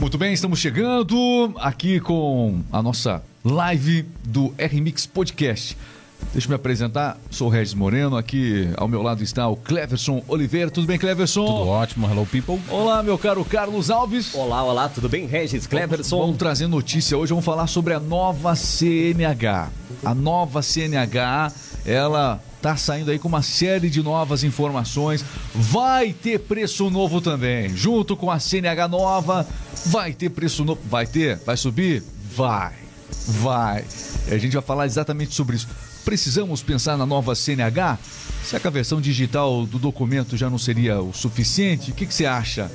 Muito bem, estamos chegando aqui com a nossa live do RMix Podcast. Deixa eu me apresentar, sou o Regis Moreno, aqui ao meu lado está o Cleverson Oliveira. Tudo bem, Cleverson? Tudo ótimo, hello people. Olá, meu caro Carlos Alves. Olá, olá, tudo bem? Regis, Cleverson. Vamos, vamos trazer notícia hoje, vamos falar sobre a nova CNH. A nova CNH, ela tá saindo aí com uma série de novas informações. Vai ter preço novo também. Junto com a CNH nova, vai ter preço novo. Vai ter? Vai subir? Vai. Vai. E a gente vai falar exatamente sobre isso. Precisamos pensar na nova CNH? Será que a versão digital do documento já não seria o suficiente? O que, que você acha?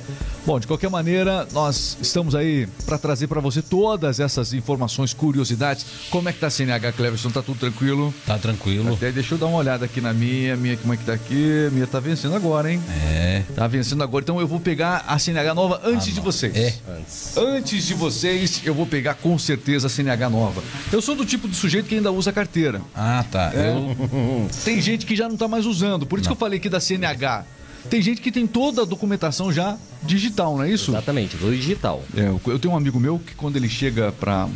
Bom, de qualquer maneira, nós estamos aí para trazer para você todas essas informações, curiosidades. Como é que tá a CNH, Cleverson? Tá tudo tranquilo? Tá tranquilo. Até deixa eu dar uma olhada aqui na minha, minha como é que tá aqui? Minha tá vencendo agora, hein? É. Tá vencendo agora. Então eu vou pegar a CNH nova antes Ah, de vocês. É. Antes. Antes de vocês, eu vou pegar com certeza a CNH nova. Eu sou do tipo de sujeito que ainda usa carteira. Ah, tá. É. Eu. Tem gente que já não tá mais usando. Por isso que eu falei aqui da CNH. Tem gente que tem toda a documentação já digital, não é isso? Exatamente, do digital. É, eu- tenho um amigo meu que quando ele chega pra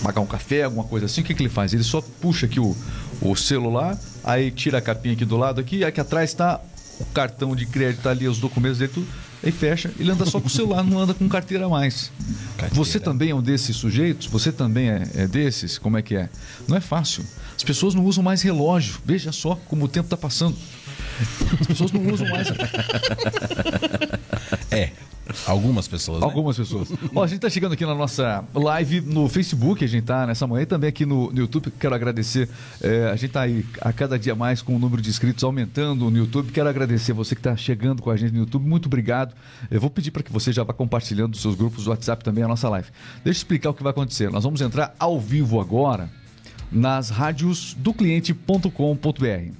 pagar um café, alguma coisa assim, o que, que ele faz? Ele só puxa aqui o, o celular, aí tira a capinha aqui do lado aqui, aqui atrás tá o cartão de crédito tá ali, os documentos dele, tudo, aí fecha, ele anda só com o celular, não anda com carteira mais. Carteira. Você também é um desses sujeitos? Você também é, é desses? Como é que é? Não é fácil. As pessoas não usam mais relógio. Veja só como o tempo está passando. As pessoas não usam mais. É. Algumas pessoas. Né? Algumas pessoas. Ó, a gente tá chegando aqui na nossa live no Facebook, a gente tá nessa manhã e também aqui no, no YouTube. Quero agradecer. é, a gente tá aí a cada dia mais com o número de inscritos aumentando no YouTube. Quero agradecer você que tá chegando com a gente no YouTube. Muito obrigado. Eu vou pedir para que você já vá compartilhando nos seus grupos do WhatsApp também a nossa live. Deixa eu explicar o que vai acontecer. Nós vamos entrar ao vivo agora nas rádios do cliente.com.br.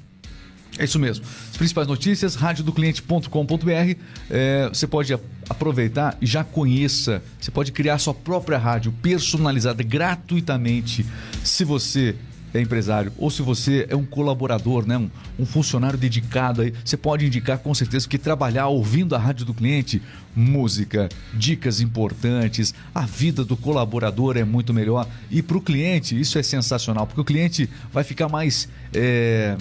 É isso mesmo. As principais notícias, radiodocliente.com.br. É, você pode aproveitar e já conheça. Você pode criar sua própria rádio personalizada gratuitamente. Se você é empresário ou se você é um colaborador, né, um, um funcionário dedicado aí, você pode indicar com certeza que trabalhar ouvindo a rádio do cliente, música, dicas importantes, a vida do colaborador é muito melhor. E para o cliente isso é sensacional porque o cliente vai ficar mais é,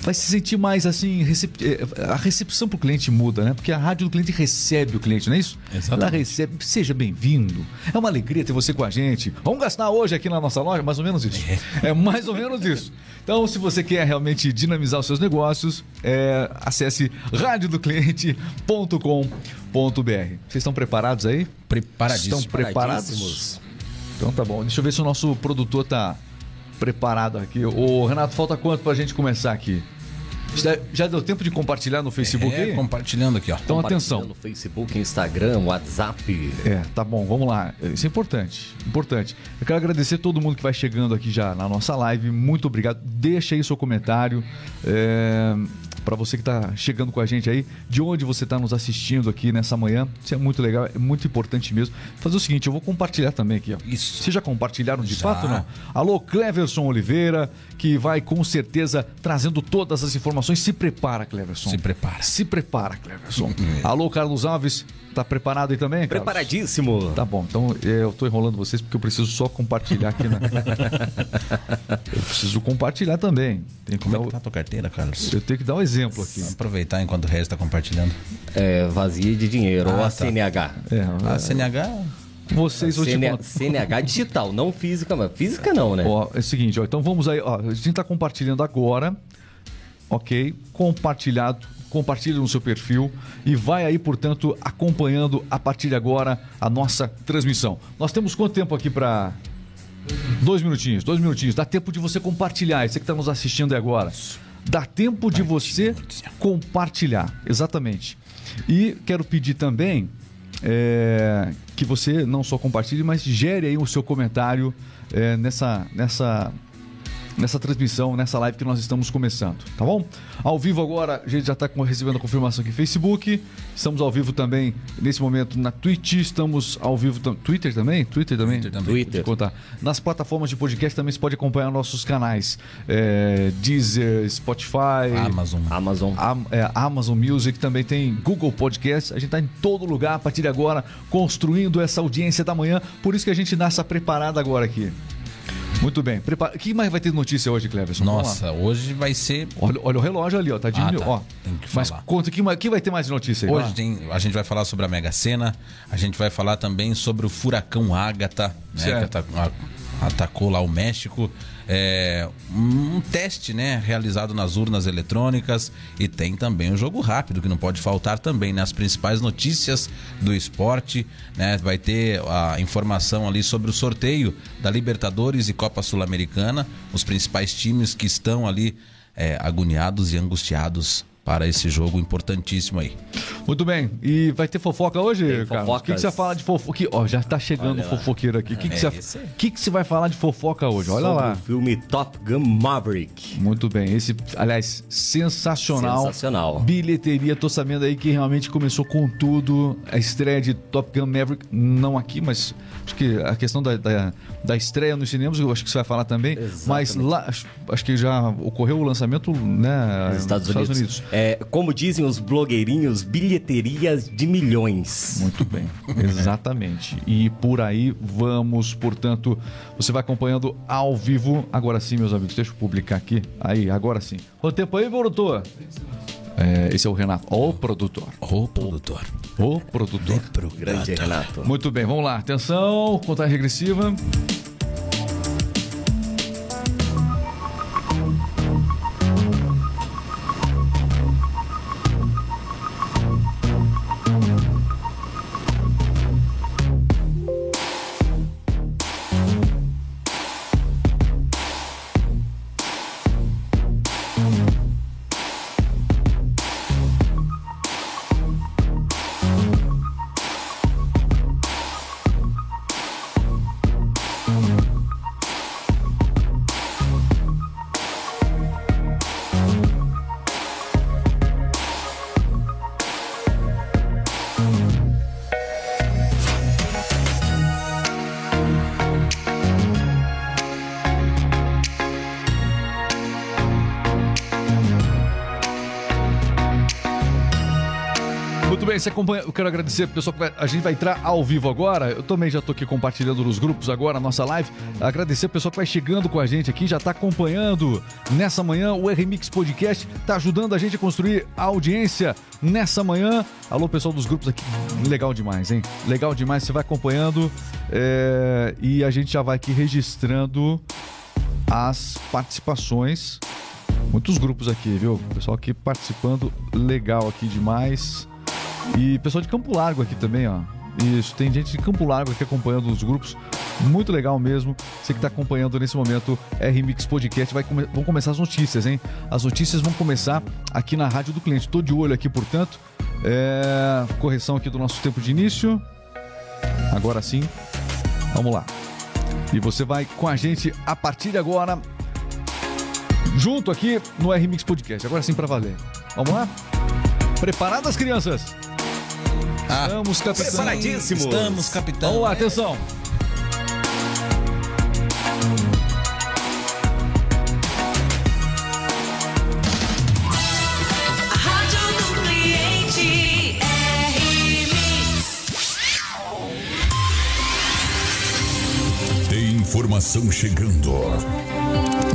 vai se sentir mais assim, recep- eh, a recepção para o cliente muda, né? Porque a rádio do cliente recebe o cliente, não é isso? Exatamente. Ela recebe, seja bem-vindo. É uma alegria ter você com a gente. Vamos gastar hoje aqui na nossa loja, mais ou menos isso. É, mais ou menos isso. Então, se você quer realmente dinamizar os seus negócios, é, acesse radiodocliente.com.br. Vocês estão preparados aí? Preparadíssimo. Estão preparados? Então tá bom. Deixa eu ver se o nosso produtor tá preparado aqui. Ô, Renato, falta quanto pra gente começar aqui? Já, já deu tempo de compartilhar no Facebook É, aí? compartilhando aqui, ó. Então atenção. No Facebook, Instagram, WhatsApp. É, tá bom, vamos lá. Isso é importante, importante. Eu quero agradecer todo mundo que vai chegando aqui já na nossa live. Muito obrigado. Deixa aí seu comentário. É, para você que tá chegando com a gente aí, de onde você tá nos assistindo aqui nessa manhã. Isso é muito legal, é muito importante mesmo. Fazer o seguinte, eu vou compartilhar também aqui, ó. Isso. Vocês já compartilharam de Já. fato ou não? Alô, Cleverson Oliveira, que vai com certeza trazendo todas as informações. Se prepara, Cleverson. Se prepara. Se prepara, Cleverson. Alô, Carlos Alves, tá preparado aí também? Carlos? Preparadíssimo. Tá bom, então é, eu tô enrolando vocês porque eu preciso só compartilhar aqui na. eu preciso compartilhar também. Como é que tá a tua carteira, Carlos? Eu tenho que dar um exemplo aqui. Aproveitar enquanto o Regis tá compartilhando. É, vazia de dinheiro, ou Ah, a tá. CNH. É, A CNH. vocês hoje CN-. CNH digital, não física, mas física não, né? Ó, é o seguinte, ó, então vamos aí, ó, a gente tá compartilhando agora, ok? Compartilhado, compartilha no seu perfil e vai aí, portanto, acompanhando a partir de agora a nossa transmissão. Nós temos quanto tempo aqui para Dois minutinhos, dois minutinhos. Dá tempo de você compartilhar. Você que está nos assistindo aí agora. Dá tempo de você compartilhar. Exatamente. E quero pedir também é, que você não só compartilhe, mas gere aí o seu comentário é, nessa, nessa nessa transmissão, nessa live que nós estamos começando, tá bom? Ao vivo agora, a gente já está recebendo a confirmação aqui no Facebook. Estamos ao vivo também, nesse momento, na Twitch. Estamos ao vivo... tam- Twitter também? Twitter também? Twitter também. Twitter. Contar. Nas plataformas de podcast também você pode acompanhar nossos canais. É, Deezer, Spotify... Amazon. Amazon. Am- é, Amazon Music, também tem Google Podcast. A gente está em todo lugar a partir de agora, construindo essa audiência da manhã. Por isso que a gente dá essa preparada agora aqui. Muito bem. Prepara... O que mais vai ter notícia hoje, Cleverson? Nossa, hoje vai ser. Olha, olha o relógio ali, ó. Tá diminuindo. Ah, tá. Ó. Tem que Mas falar. conta, o que, que vai ter mais de notícia aí? Hoje lá. tem, a gente vai falar sobre a Mega Sena, a gente vai falar também sobre o furacão Ágata, né, que Certo. a- atacou lá o México. É, um teste né, realizado nas urnas eletrônicas e tem também o jogo rápido, que não pode faltar também, né? As principais notícias do esporte, né? Vai ter a informação ali sobre o sorteio da Libertadores e Copa Sul-Americana, os principais times que estão ali é, agoniados e angustiados para esse jogo importantíssimo aí. Muito bem. E vai ter fofoca hoje, Tem Carlos? O que, que você vai falar de fofoca? Ó, já tá chegando o fofoqueiro aqui. O que, que, É, você... que, que você vai falar de fofoca hoje? Olha Sobre lá. o filme Top Gun Maverick. Muito bem. Esse, aliás, sensacional. Sensacional. Bilheteria, tô sabendo aí que realmente começou com tudo. A estreia de Top Gun Maverick, não aqui, mas acho que a questão da, da, da estreia nos cinemas, eu acho que você vai falar também. Exatamente. Mas lá, acho, que já ocorreu o lançamento, né? Nos Estados Unidos. É, como dizem os blogueirinhos, bilheterias de milhões. Muito bem, exatamente. E por aí vamos, portanto, você vai acompanhando ao vivo. Agora sim, meus amigos, deixa eu publicar aqui. Aí, agora sim. Quanto tempo aí, produtor? É, esse é o Renato, o produtor. O produtor. O produtor. Grande Renato. Muito bem, vamos lá. Atenção, contagem regressiva. Bem, você acompanha. Eu quero agradecer pro pessoal que a gente vai entrar ao vivo agora. Eu também já tô aqui compartilhando nos grupos agora a nossa live. Agradecer o pessoal que vai chegando com a gente aqui, já tá acompanhando nessa manhã o RMix Podcast, tá ajudando a gente a construir a audiência nessa manhã. Alô, pessoal dos grupos aqui. Legal demais, hein? Legal demais, você vai acompanhando é, e a gente já vai aqui registrando as participações. Muitos grupos aqui, viu? Pessoal aqui participando legal aqui demais. E pessoal de Campo Largo aqui também, ó. Isso, tem gente de Campo Largo aqui acompanhando os grupos. Muito legal mesmo. Você que está acompanhando nesse momento R-Mix Podcast. Vai come- vão começar as notícias, hein? As notícias vão começar aqui na Rádio do Cliente. Estou de olho aqui, portanto. É, Correção aqui do nosso tempo de início. Agora sim. Vamos lá. E você vai com a gente a partir de agora junto aqui no R-Mix Podcast. Agora sim pra valer. Vamos lá? Preparadas, crianças? Estamos, capitão. Preparadíssimos. Estamos, capitão. Vamos lá, atenção. Rádio do cliente RMix. Tem informação chegando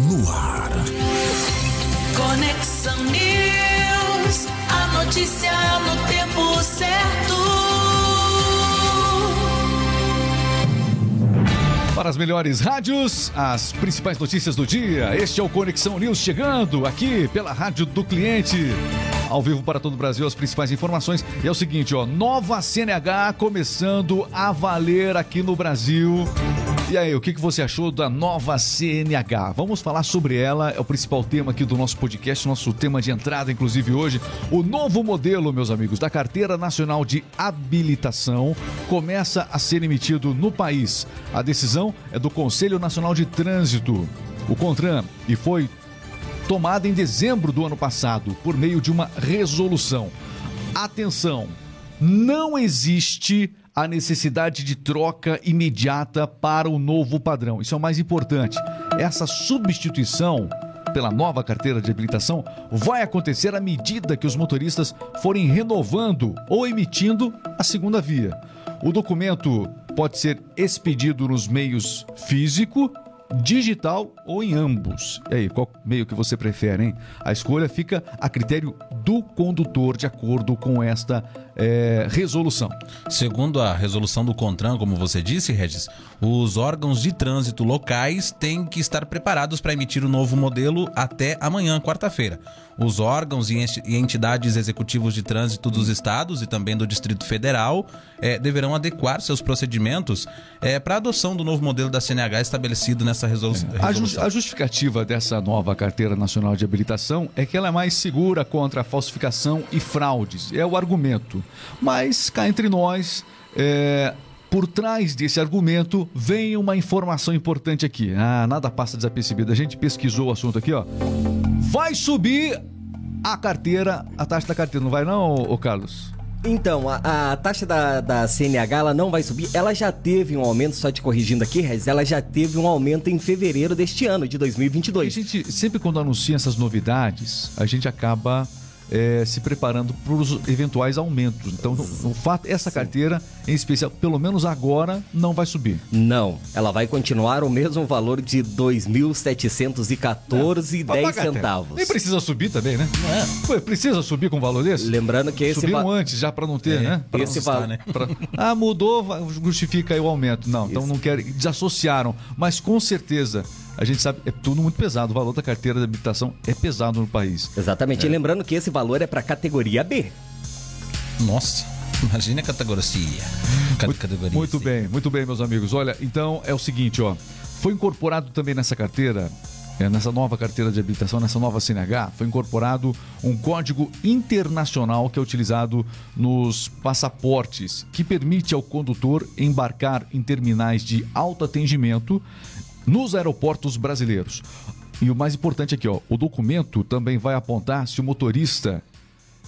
no ar. Conexão News. A notícia no tempo certo. Para as melhores rádios, as principais notícias do dia. Este é o Conexão News chegando aqui pela Rádio do Cliente. Ao vivo para todo o Brasil, as principais informações. E é o seguinte, ó, nova CNH começando a valer aqui no Brasil. E aí, o que você achou da nova CNH? Vamos falar sobre ela, é o principal tema aqui do nosso podcast, nosso tema de entrada, inclusive hoje. O novo modelo, meus amigos, da Carteira Nacional de Habilitação começa a ser emitido no país. A decisão é do Conselho Nacional de Trânsito. o CONTRAN e foi tomada em dezembro do ano passado por meio de uma resolução. Atenção, não existe a necessidade de troca imediata para o novo padrão. Isso é o mais importante. Essa substituição pela nova carteira de habilitação vai acontecer à medida que os motoristas forem renovando ou emitindo a segunda via. O documento pode ser expedido nos meios físico, digital ou em ambos. E aí, qual meio que você prefere, hein? A escolha fica a critério do condutor de acordo com esta eh, resolução. Segundo a resolução do CONTRAN, como você disse, Regis, os órgãos de trânsito locais têm que estar preparados para emitir o novo modelo até amanhã, quarta-feira. Os órgãos e enti- entidades executivos de trânsito dos estados e também do Distrito Federal eh, deverão adequar seus procedimentos para a adoção do novo modelo da CNH estabelecido nessa resolu- A, resolução. jus- a justificativa dessa nova carteira nacional de habilitação é que ela é mais segura contra a falsificação e fraudes. É o argumento. Mas cá entre nós, é, por trás desse argumento vem uma informação importante aqui. Ah, nada passa desapercebido. A gente pesquisou o assunto aqui, ó. Vai subir a carteira, a taxa da carteira, não vai não, ô Carlos? Então, a, a taxa da, da CNH ela não vai subir. Ela já teve um aumento, só te corrigindo aqui, Rez, ela já teve um aumento em fevereiro deste ano, de A 2022. gente, sempre quando anuncia essas novidades, a gente acaba é, se preparando para os eventuais aumentos. Então, o fato, essa carteira, em especial, pelo menos agora, não vai subir. Não, ela vai continuar o mesmo valor de R$ 2.714,10 Bagatela. centavos. Nem precisa subir também, né? Pô, Precisa subir com um valor desse? Lembrando que esse Subiram va- antes, já para não ter, É, né? pra esse assustar, va- né? Pra- Ah, mudou, justifica aí o aumento. Não, então Isso. não querem, desassociaram. Mas com certeza, a gente sabe, é tudo muito pesado. O valor da carteira de habilitação é pesado no país. Exatamente. E lembrando que esse valor é para categoria B. Nossa, imagine a categoria. Ca- categoria Muito C. bem, muito bem, meus amigos. Olha, então é o seguinte, ó. Foi incorporado também nessa carteira, é, nessa nova carteira de habilitação, nessa nova CNH, foi incorporado um código internacional que é utilizado nos passaportes, que permite ao condutor embarcar em terminais de autoatendimento nos aeroportos brasileiros. E o mais importante aqui, ó, o documento também vai apontar se o motorista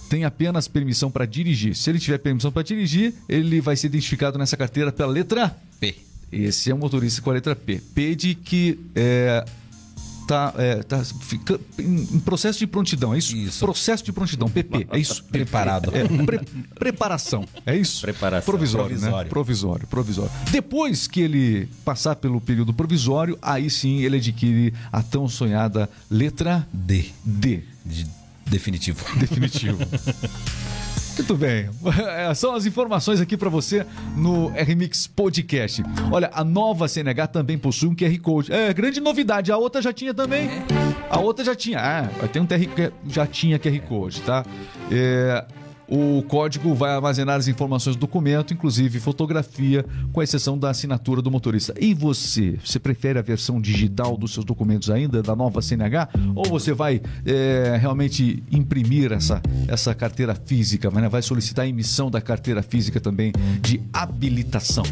tem apenas permissão para dirigir. Se ele tiver permissão para dirigir, ele vai ser identificado nessa carteira pela letra P. Esse é um motorista com a letra P. P de que é, tá, é, tá fica em, processo de prontidão, é isso? Isso. Processo de prontidão, PP, é isso? Preparado. É, pre- preparação, é isso? Preparação. Provisório, né? Provisório. Provisório, provisório. Depois que ele passar pelo período provisório, aí sim ele adquire a tão sonhada letra D. D. De definitivo. Definitivo. Muito bem. É, São as informações aqui para você no RMix Podcast. Olha, a nova CNH também possui um QR Code. É, grande novidade. A outra já tinha também. A outra já tinha. Ah, tem um TR já tinha QR Code, tá? É, o código vai armazenar as informações do documento, inclusive fotografia, com exceção da assinatura do motorista. E você? Você prefere a versão digital dos seus documentos ainda, da nova CNH? Ou você vai é, realmente imprimir essa, essa carteira física? Né? vai solicitar a emissão da carteira física também de habilitação?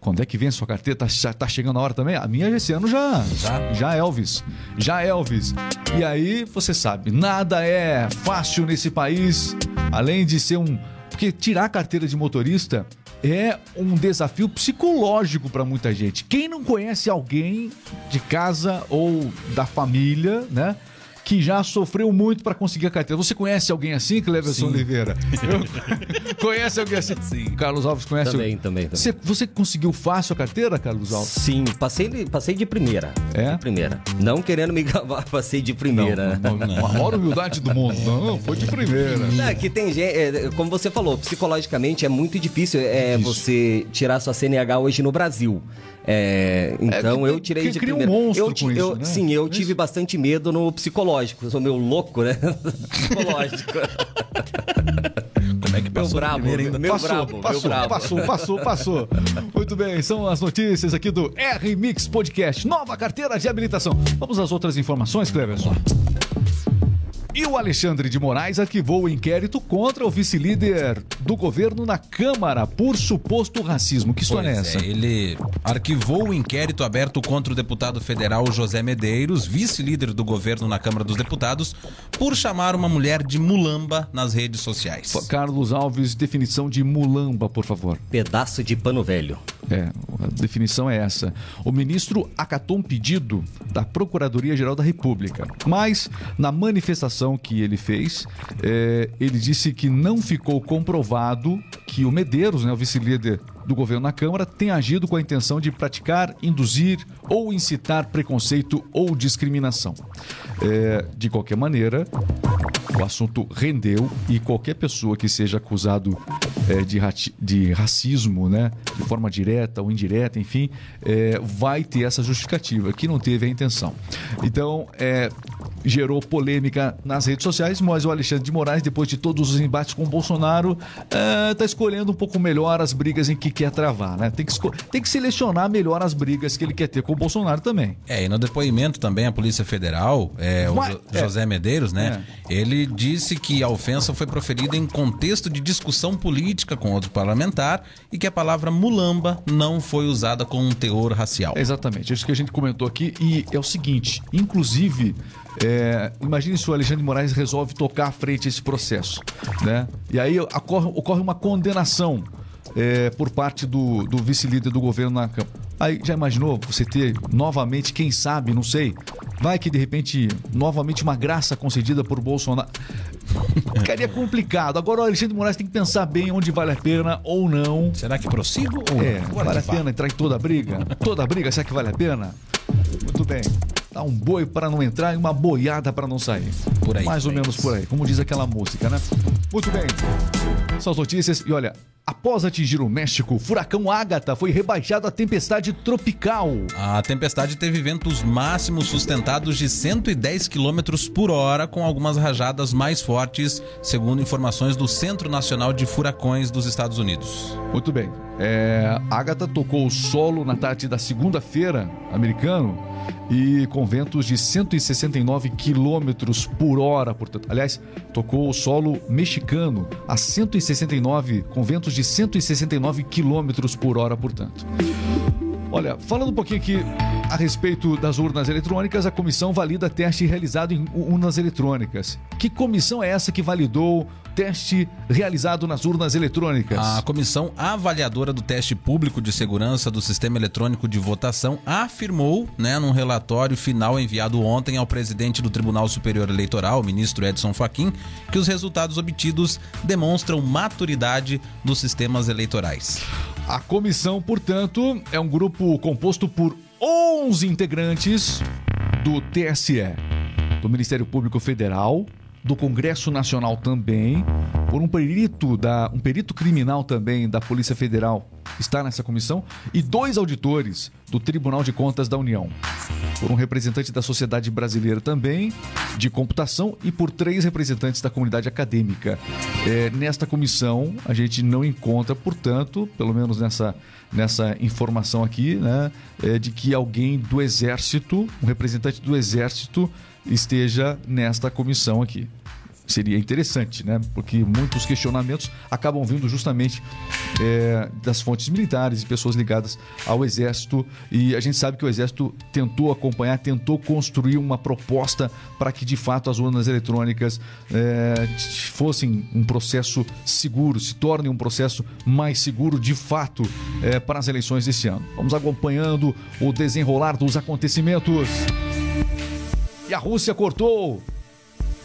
Quando é que vem a sua carteira? Tá, já tá chegando a hora também? A minha esse ano já. Já? Já, Elvis. Já, Elvis. E aí, você sabe, nada é fácil nesse país, além de ser um. Porque tirar a carteira de motorista é um desafio psicológico para muita gente. Quem não conhece alguém de casa ou da família, né? Que já sofreu muito para conseguir a carteira. Você conhece alguém assim, Cleverson. Oliveira? Eu- conhece alguém assim? Sim. Carlos Alves conhece Também, alguém? também, também. Você, você conseguiu fácil a carteira, Carlos Alves? Sim, passei, passei de primeira. É? De primeira. Não querendo me gabar, passei de primeira. Não, não, não. A maior humildade do mundo. Não, foi de primeira. É, que tem gente, é, como você falou, psicologicamente é muito difícil é, você tirar sua CNH hoje no Brasil. É, então que- eu tirei que de cria um primeira. monstro eu, com isso, eu- né? Sim, eu Isso. tive bastante medo no psicológico. Eu sou meio louco, né? Psicológico. Como é que Meu passou brabo, primeiro ainda? meu passou, brabo, meu passou, brabo. passou, passou, passou. Muito bem, são as notícias aqui do R-Mix Podcast. Nova carteira de habilitação. Vamos às outras informações, Cleverson? E o Alexandre de Moraes arquivou o inquérito contra o vice-líder do governo na Câmara por suposto racismo. Que história é Pois essa? é, ele arquivou o inquérito aberto contra o deputado federal José Medeiros, vice-líder do governo na Câmara dos Deputados, por chamar uma mulher de mulamba nas redes sociais. Carlos Alves, definição de mulamba, por favor. Pedaço de pano velho. É, a definição é essa. O ministro acatou um pedido da Procuradoria-Geral da República, mas na manifestação que ele fez, é, ele disse que não ficou comprovado que o Medeiros, né, o vice-líder do governo na Câmara, tem agido com a intenção de praticar, induzir ou incitar preconceito ou discriminação. É, de qualquer maneira, o assunto rendeu e qualquer pessoa que seja acusado é, de, de racismo, né, de forma direta ou indireta, enfim, é, vai ter essa justificativa, que não teve a intenção. Então, é, gerou polêmica nas redes sociais, mas o Alexandre de Moraes, depois de todos os embates com o Bolsonaro, está escolhendo um pouco melhor as brigas em que quer travar, né? Tem que, tem que selecionar melhor as brigas que ele quer ter com o Bolsonaro também. É, e no depoimento também a Polícia Federal, é, o Mas- Jo- é. José Medeiros, né? Ele disse que a ofensa foi proferida em contexto de discussão política com outro parlamentar e que a palavra mulamba não foi usada com um teor racial. Exatamente, isso que a gente comentou aqui. E é o seguinte: inclusive, é, imagine se o Alexandre Moraes resolve tocar à frente esse processo. Né? E aí ocorre, ocorre uma condenação é, por parte do, do vice-líder do governo na Câmara. Aí já imaginou você ter novamente, quem sabe, não sei, vai que de repente, novamente uma graça concedida por Bolsonaro. Ficaria complicado. Agora o Alexandre Moraes tem que pensar bem onde vale a pena ou não. Será que prossigo ou É, vale a pena entrar em toda a briga? Toda a briga, será que vale a pena? Muito bem. Dá um boi para não entrar e uma boiada para não sair. Por aí, Mais ou menos por aí, como diz aquela música, né? Muito bem. São as notícias. E olha, após atingir o México, o furacão Ágata foi rebaixado a tempestade tropical. A tempestade teve ventos máximos sustentados de 110 km por hora, com algumas rajadas mais fortes, segundo informações do Centro Nacional de Furacões dos Estados Unidos. Muito bem. É, Agatha tocou o solo na tarde da segunda-feira, americano, e com ventos de 169 quilômetros por hora, portanto. Aliás, tocou o solo mexicano a 169, com ventos de 169 quilômetros por hora, portanto. Olha, falando um pouquinho aqui a respeito das urnas eletrônicas, a comissão valida teste realizado em urnas eletrônicas. Que comissão é essa que validou teste realizado nas urnas eletrônicas? A comissão avaliadora do teste público de segurança do sistema eletrônico de votação afirmou, né, num relatório final enviado ontem ao presidente do Tribunal Superior Eleitoral, o ministro Edson Fachin, que os resultados obtidos demonstram maturidade dos sistemas eleitorais. A comissão, portanto, é um grupo composto por 11 integrantes do TSE, do Ministério Público Federal, do Congresso Nacional também, por um perito da um perito criminal também da Polícia Federal está nessa comissão e dois auditores do Tribunal de Contas da União. Por um representante da sociedade brasileira também, de computação, e por três representantes da comunidade acadêmica. É, nesta comissão, a gente não encontra, portanto, pelo menos nessa, nessa informação aqui, né, é, de que alguém do Exército, um representante do Exército, esteja nesta comissão aqui. Seria interessante, né? Porque muitos questionamentos acabam vindo justamente é, das fontes militares e pessoas ligadas ao Exército. E a gente sabe que o Exército tentou acompanhar, tentou construir uma proposta para que de fato as urnas eletrônicas é, fossem um processo seguro, se tornem um processo mais seguro de fato é, para as eleições deste ano. Vamos acompanhando o desenrolar dos acontecimentos. E a Rússia cortou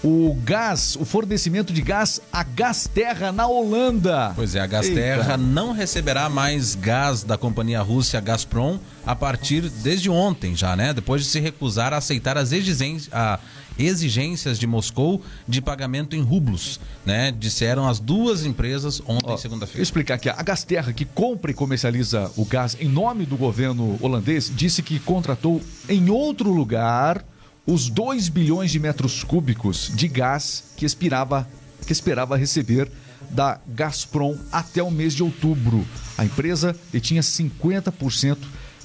o gás, o fornecimento de gás a Gasterra na Holanda. Pois é, a Eita. Gasterra não receberá mais gás da companhia russa Gazprom a partir desde ontem já, né? Depois de se recusar a aceitar as exigências, a exigências de Moscou de pagamento em rublos, né? Disseram as duas empresas ontem, segunda-feira. explicar aqui. A Gasterra, que compra e comercializa o gás em nome do governo holandês, disse que contratou em outro lugar os 2 bilhões de metros cúbicos de gás que esperava, que esperava receber da Gazprom até o mês de outubro. A empresa detinha 50%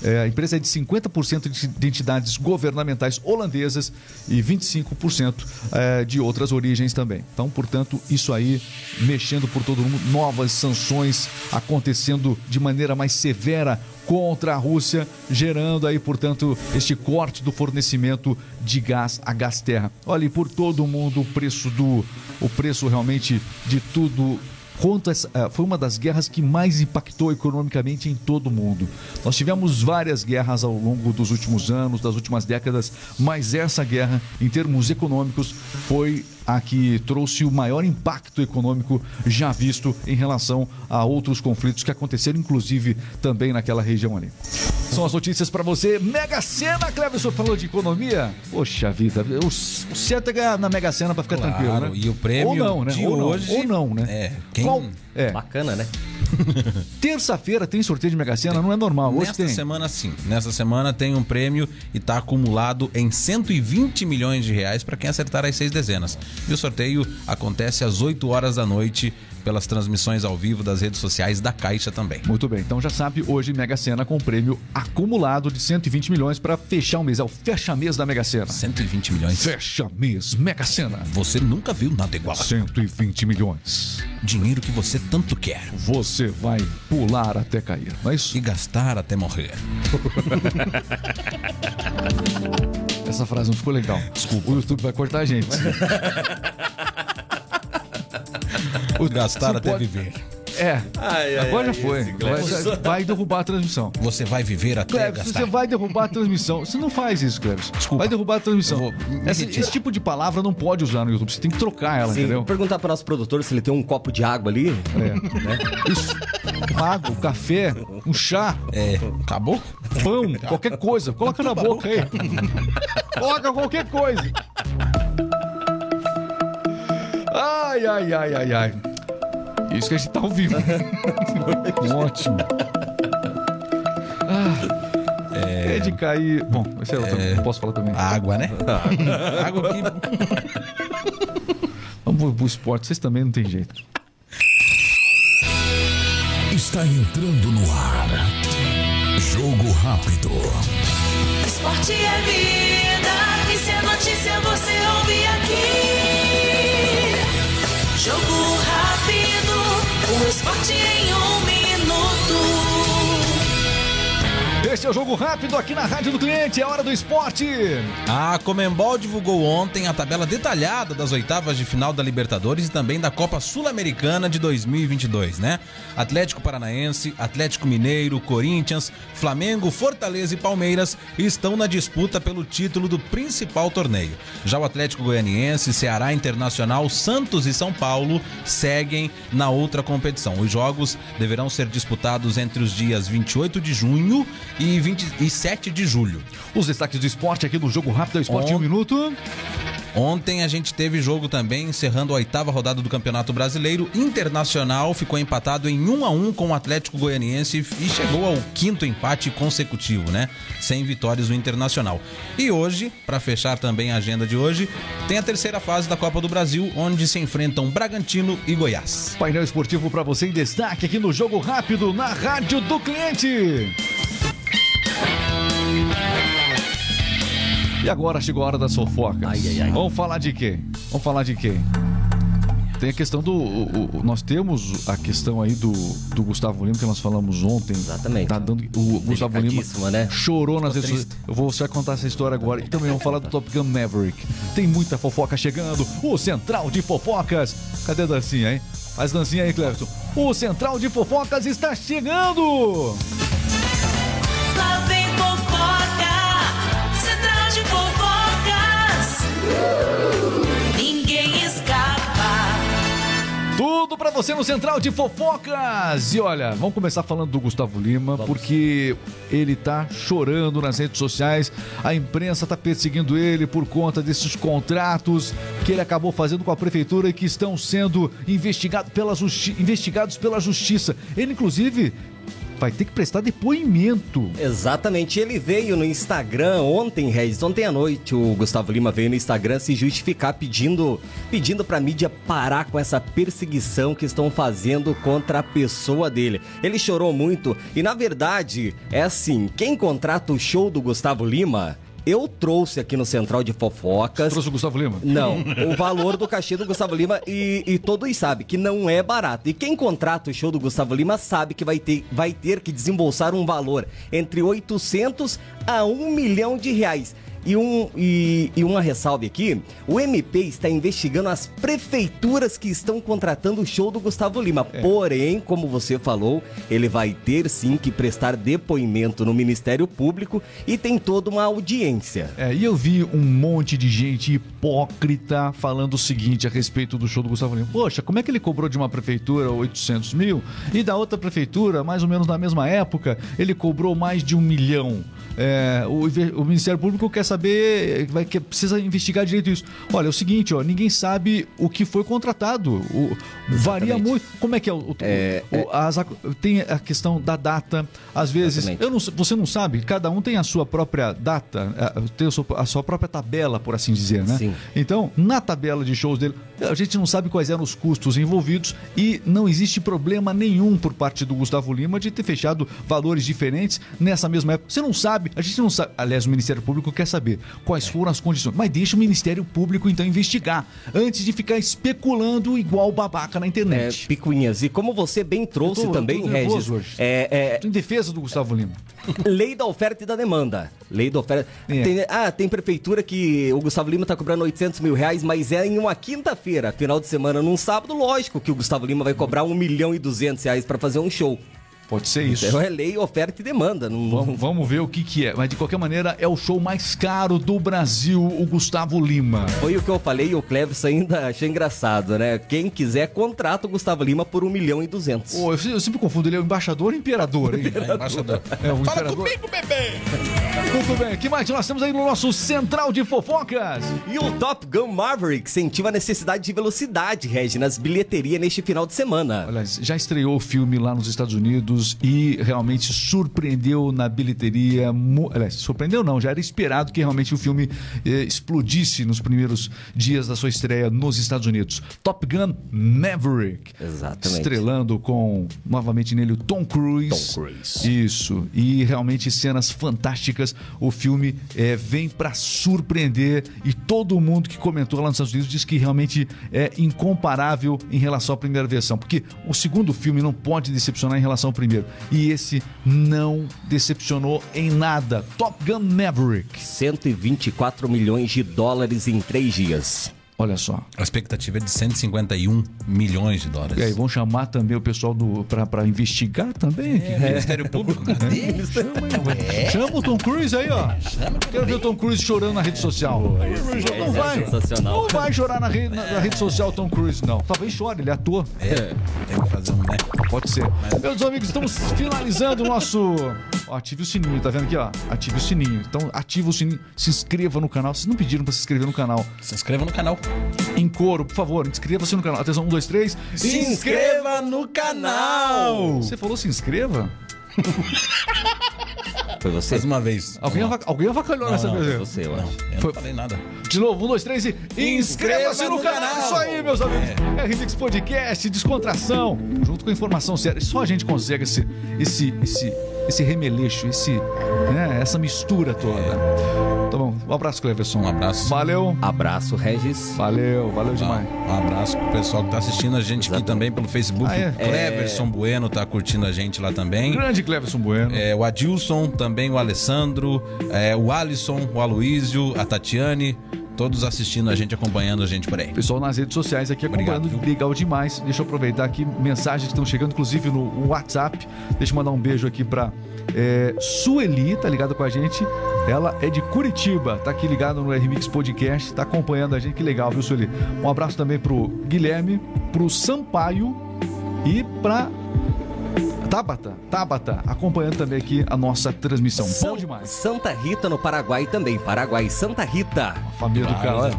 É, a empresa é de 50% de de entidades governamentais holandesas e 25% é, de outras origens também. Então, portanto, isso aí mexendo por todo mundo, novas sanções acontecendo de maneira mais severa contra a Rússia, gerando aí, portanto, este corte do fornecimento de gás a gás terra. Olha, e por todo mundo o preço do o preço realmente de tudo essa, eh, foi uma das guerras que mais impactou economicamente em todo o mundo. Nós tivemos várias guerras ao longo dos últimos anos, das últimas décadas, mas essa guerra, em termos econômicos, foi a que trouxe o maior impacto econômico já visto em relação a outros conflitos que aconteceram, inclusive também naquela região ali. São as notícias para você. Mega Sena, Cleverson falou de economia. Poxa vida, o, o certo é ganhar na Mega Sena para ficar Claro, tranquilo, né? e o prêmio Ou não, né? de Ou não, hoje- Ou não, né? É, quem- Qual- É, Bacana, né? terça-feira tem sorteio de Mega Sena, não é normal. Hoje Nesta tem. semana sim. Nesta semana tem um prêmio e está acumulado em 120 milhões de reais para quem acertar as seis dezenas. E o sorteio acontece às 8 horas da noite pelas transmissões ao vivo das redes sociais da Caixa também. Muito bem, então já sabe, hoje Mega Sena com prêmio acumulado de 120 milhões para fechar o mês. É o fecha-mês da Mega Sena. 120 milhões. Fecha-mês, Mega Sena. Você nunca viu nada igual. 120 milhões. Dinheiro que você tanto quer. Você vai pular até cair, não é isso? E gastar até morrer. Essa frase não ficou legal. Desculpa. O YouTube vai cortar a gente. O- Gastar você até pode- viver. É, Ai, ai, agora ai, já foi. Vai, derrubar a transmissão. Você vai viver até Cleves, gastar. você vai derrubar a transmissão. Você não faz isso, Cleves. Desculpa. Vai derrubar a transmissão. Vou Esse, esse tipo de palavra não pode usar no YouTube. Você tem que trocar ela, Sim, entendeu? vou perguntar para nosso produtor se ele tem um copo de água ali. É. Isso. Água, um café, um chá, É, acabou? pão, qualquer coisa. Coloca na boca aí. Coloca qualquer coisa. Ai, ai, ai, ai, ai. Isso que a gente tá ao vivo. Ótimo. Ah, é... de cair. Bom, esse é outro. Não posso falar também. A água, né? água que. Vamos pro, pro esporte, vocês também não tem jeito. Está entrando no ar. Jogo rápido. Esporte é vida, e se é notícia você ouve aqui. Jogo é jogo rápido aqui na Rádio do Cliente. É hora do esporte. A Comembol divulgou ontem a tabela detalhada das oitavas de final da Libertadores e também da Copa Sul-Americana de 2022, né? Atlético Paranaense, Atlético Mineiro, Corinthians, Flamengo, Fortaleza e Palmeiras estão na disputa pelo título do principal torneio. Já o Atlético Goianiense, Ceará Internacional, Santos e São Paulo seguem na outra competição. Os jogos deverão ser disputados entre os dias 28 de junho e 27 de julho. Os destaques do esporte aqui no Jogo Rápido é o Esporte em um minuto. Ontem a gente teve jogo também encerrando a oitava rodada do Campeonato Brasileiro. Internacional ficou empatado em 1 a 1 com o Atlético Goianiense e chegou ao quinto empate consecutivo, né? Sem vitórias no Internacional. E hoje, para fechar também a agenda de hoje, tem a terceira fase da Copa do Brasil, onde se enfrentam Bragantino e Goiás. Painel esportivo para você em destaque aqui no Jogo Rápido na Rádio do Cliente. E agora chegou a hora das fofocas. Ai, ai, ai. Vamos falar de quem? Vamos falar de quem? Tem a questão do. o- o- nós temos a questão aí do, do Gustavo Lima, que nós falamos ontem. Exatamente. Tá dando, o Gustavo Lima né? chorou nas redes. Eu vou só contar essa história agora. E também vamos falar do Top Gun Maverick. Tem muita fofoca chegando. O Central de Fofocas. Cadê a dancinha, hein? Faz dancinha aí, Cleverson. O Central de Fofocas está chegando! Ninguém escapa. Tudo pra você no Central de Fofocas! E olha, vamos começar falando do Gustavo Lima, porque ele tá chorando nas redes sociais. A imprensa tá perseguindo ele por conta desses contratos que ele acabou fazendo com a prefeitura e que estão sendo investigado pela justi- investigados pela justiça. Ele, inclusive. Vai ter que prestar depoimento. Exatamente, ele veio no Instagram ontem, Regis, ontem à noite, o Gustavo Lima veio no Instagram se justificar pedindo, pedindo pra mídia parar com essa perseguição que estão fazendo contra a pessoa dele. Ele chorou muito e na verdade, é assim, quem contrata o show do Gustavo Lima, eu trouxe aqui no Central de Fofocas. Trouxe o Gustavo Lima? Não, o valor do cachê do Gustavo Lima e, e todos sabem que não é barato. E quem contrata o show do Gustavo Lima sabe que vai ter, vai ter que desembolsar um valor entre 800 a 1 milhão de reais. E, um, e, e uma ressalve aqui: o MP está investigando as prefeituras que estão contratando o show do Gustavo Lima. Porém, como você falou, ele vai ter sim que prestar depoimento no Ministério Público e tem toda uma audiência. É, e eu vi um monte de gente hipócrita falando o seguinte a respeito do show do Gustavo Lima. Poxa, como é que ele cobrou de uma prefeitura 800 mil e da outra prefeitura, mais ou menos na mesma época, ele cobrou mais de um milhão? É, o, o Ministério Público quer saber, vai, quer, precisa investigar direito isso. Olha, é o seguinte, ó, ninguém sabe o que foi contratado. O- varia muito. Como é que é o. o- o- as ac- tem a questão da data. Às vezes, não, você não sabe, cada um tem a sua própria data, tem a sua, a sua própria tabela, por assim dizer, né? Sim. Então, na tabela de shows dele, a gente não sabe quais eram os custos envolvidos e não existe problema nenhum por parte do Gustavo Lima de ter fechado valores diferentes nessa mesma época. Você não sabe, a gente não sabe. Aliás, o Ministério Público quer saber quais foram as condições. Mas deixa o Ministério Público então investigar antes de ficar especulando igual babaca na É, internet. picuinhas. E como você bem trouxe tô- também, Regis, hoje. é, Tô em defesa do Gustavo Lima. Lei da oferta e da demanda. Lei da oferta. É. Tem- ah, tem prefeitura que o Gustavo Lima tá cobrando 800 mil reais, mas é em uma quinta-feira, final de semana, num sábado, lógico que o Gustavo Lima vai cobrar 1 milhão e 200 reais pra fazer um show. Pode ser isso. Então é lei, oferta e demanda. Não, Vamos, vamos ver o que, que é. Mas de qualquer maneira, é o show mais caro do Brasil, o Gustavo Lima. Foi o que eu falei e o Cleves ainda achei engraçado, né? Quem quiser, contrata o Gustavo Lima por 1 milhão e 200. Pô, eu, eu sempre confundo, ele é o embaixador ou imperador, hein? É, embaixador. É, o Fala imperador. comigo, bebê! Muito bem, que mais nós temos aí no nosso Central de Fofocas? E o Top Gun Maverick sentiu a necessidade de velocidade, Regi, nas bilheterias neste final de semana. Olha, já estreou o filme lá nos Estados Unidos e realmente surpreendeu na bilheteria. surpreendeu não, já era esperado que realmente o filme eh, explodisse nos primeiros dias da sua estreia nos Estados Unidos. Top Gun Maverick. Exatamente. Estrelando com, novamente nele, o Tom Cruise. Tom Cruise. Isso. E realmente cenas fantásticas. O filme eh, vem pra surpreender e todo mundo que comentou lá nos Estados Unidos diz que realmente é incomparável em relação à primeira versão, porque o segundo filme não pode decepcionar em relação ao primeiro. E esse não decepcionou em nada. Top Gun Maverick. 124 milhões de dólares em três dias. Olha só. A expectativa é de 151 milhões de dólares. E aí, vão chamar também o pessoal do pra, pra investigar também? É, Ministério Público, cadê? Chama o Tom Cruise aí, ó. Quero ver o Tom Cruise chorando na rede social. Não vai. é sensacional. Não vai chorar na, re- na- na rede social o Tom Cruise, não. Talvez chore, ele é ator. É, tem que fazer um, né? Pode ser. Meus amigos, estamos finalizando o nosso. Ó, ative o sininho, tá vendo aqui, ó? Ative o sininho. Então, ativa o sininho, se inscreva no canal. Vocês não pediram pra se inscrever no canal. Se inscreva no canal. Em coro, por favor, inscreva-se no canal. Atenção, um, dois, três. Se inscreva no canal! Você falou se inscreva? Foi você? Mais uma vez. Alguém, Vamos lá. ava- alguém avacalhou nessa não, vez. Foi você, eu Não, acho. eu não Foi- falei nada. De novo, um, dois, três e inscreva-se no no canal. canal. Isso aí, meus amigos. É Ridix Podcast, descontração, junto com informação séria. Só a gente consegue esse, esse, esse, esse remeleixo, esse, né, essa mistura toda. Tá bom, um abraço, Cleverson. Um abraço. Valeu, Abraço, Regis. valeu, valeu demais. Um abraço pro pessoal que tá assistindo a gente aqui também pelo Facebook. Ah, é? Cleverson Bueno tá curtindo a gente lá também. Grande Cleverson Bueno. É, o Adilson, também o Alessandro, é, o Alisson, o Aloísio, a Tatiane, todos assistindo a gente, acompanhando a gente por aí. Pessoal nas redes sociais aqui acompanhando, Obrigado, legal demais. Deixa eu aproveitar aqui, mensagens que estão chegando, inclusive no WhatsApp. Deixa eu mandar um beijo aqui pra é, Sueli, tá ligado com a gente. Ela é de Curitiba, tá aqui ligado no RMix Podcast, tá acompanhando a gente, que legal, viu, Sueli? Um abraço também pro Guilherme, pro Sampaio e pra Tabata, Tabata, acompanhando também aqui a nossa transmissão. Bom San- demais. Santa Rita no Paraguai também. Paraguai, Santa Rita. A família do cara. olha.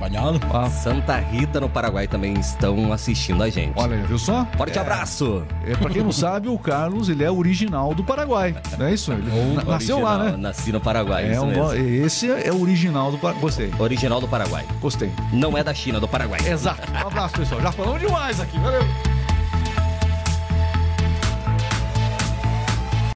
Ah, Santa Rita no Paraguai também estão assistindo a gente. olha aí, viu só? Forte abraço. É, pra quem não sabe, o Carlos, ele é original do Paraguai. Não é isso? Ele na- nasceu lá, Original, né? Nasci no Paraguai, É, isso um, mesmo. esse é o original do Paraguai. Gostei, Original do Paraguai. gostei. Não é da China, do Paraguai. Exato. Um abraço, pessoal. Já falamos demais aqui. Valeu.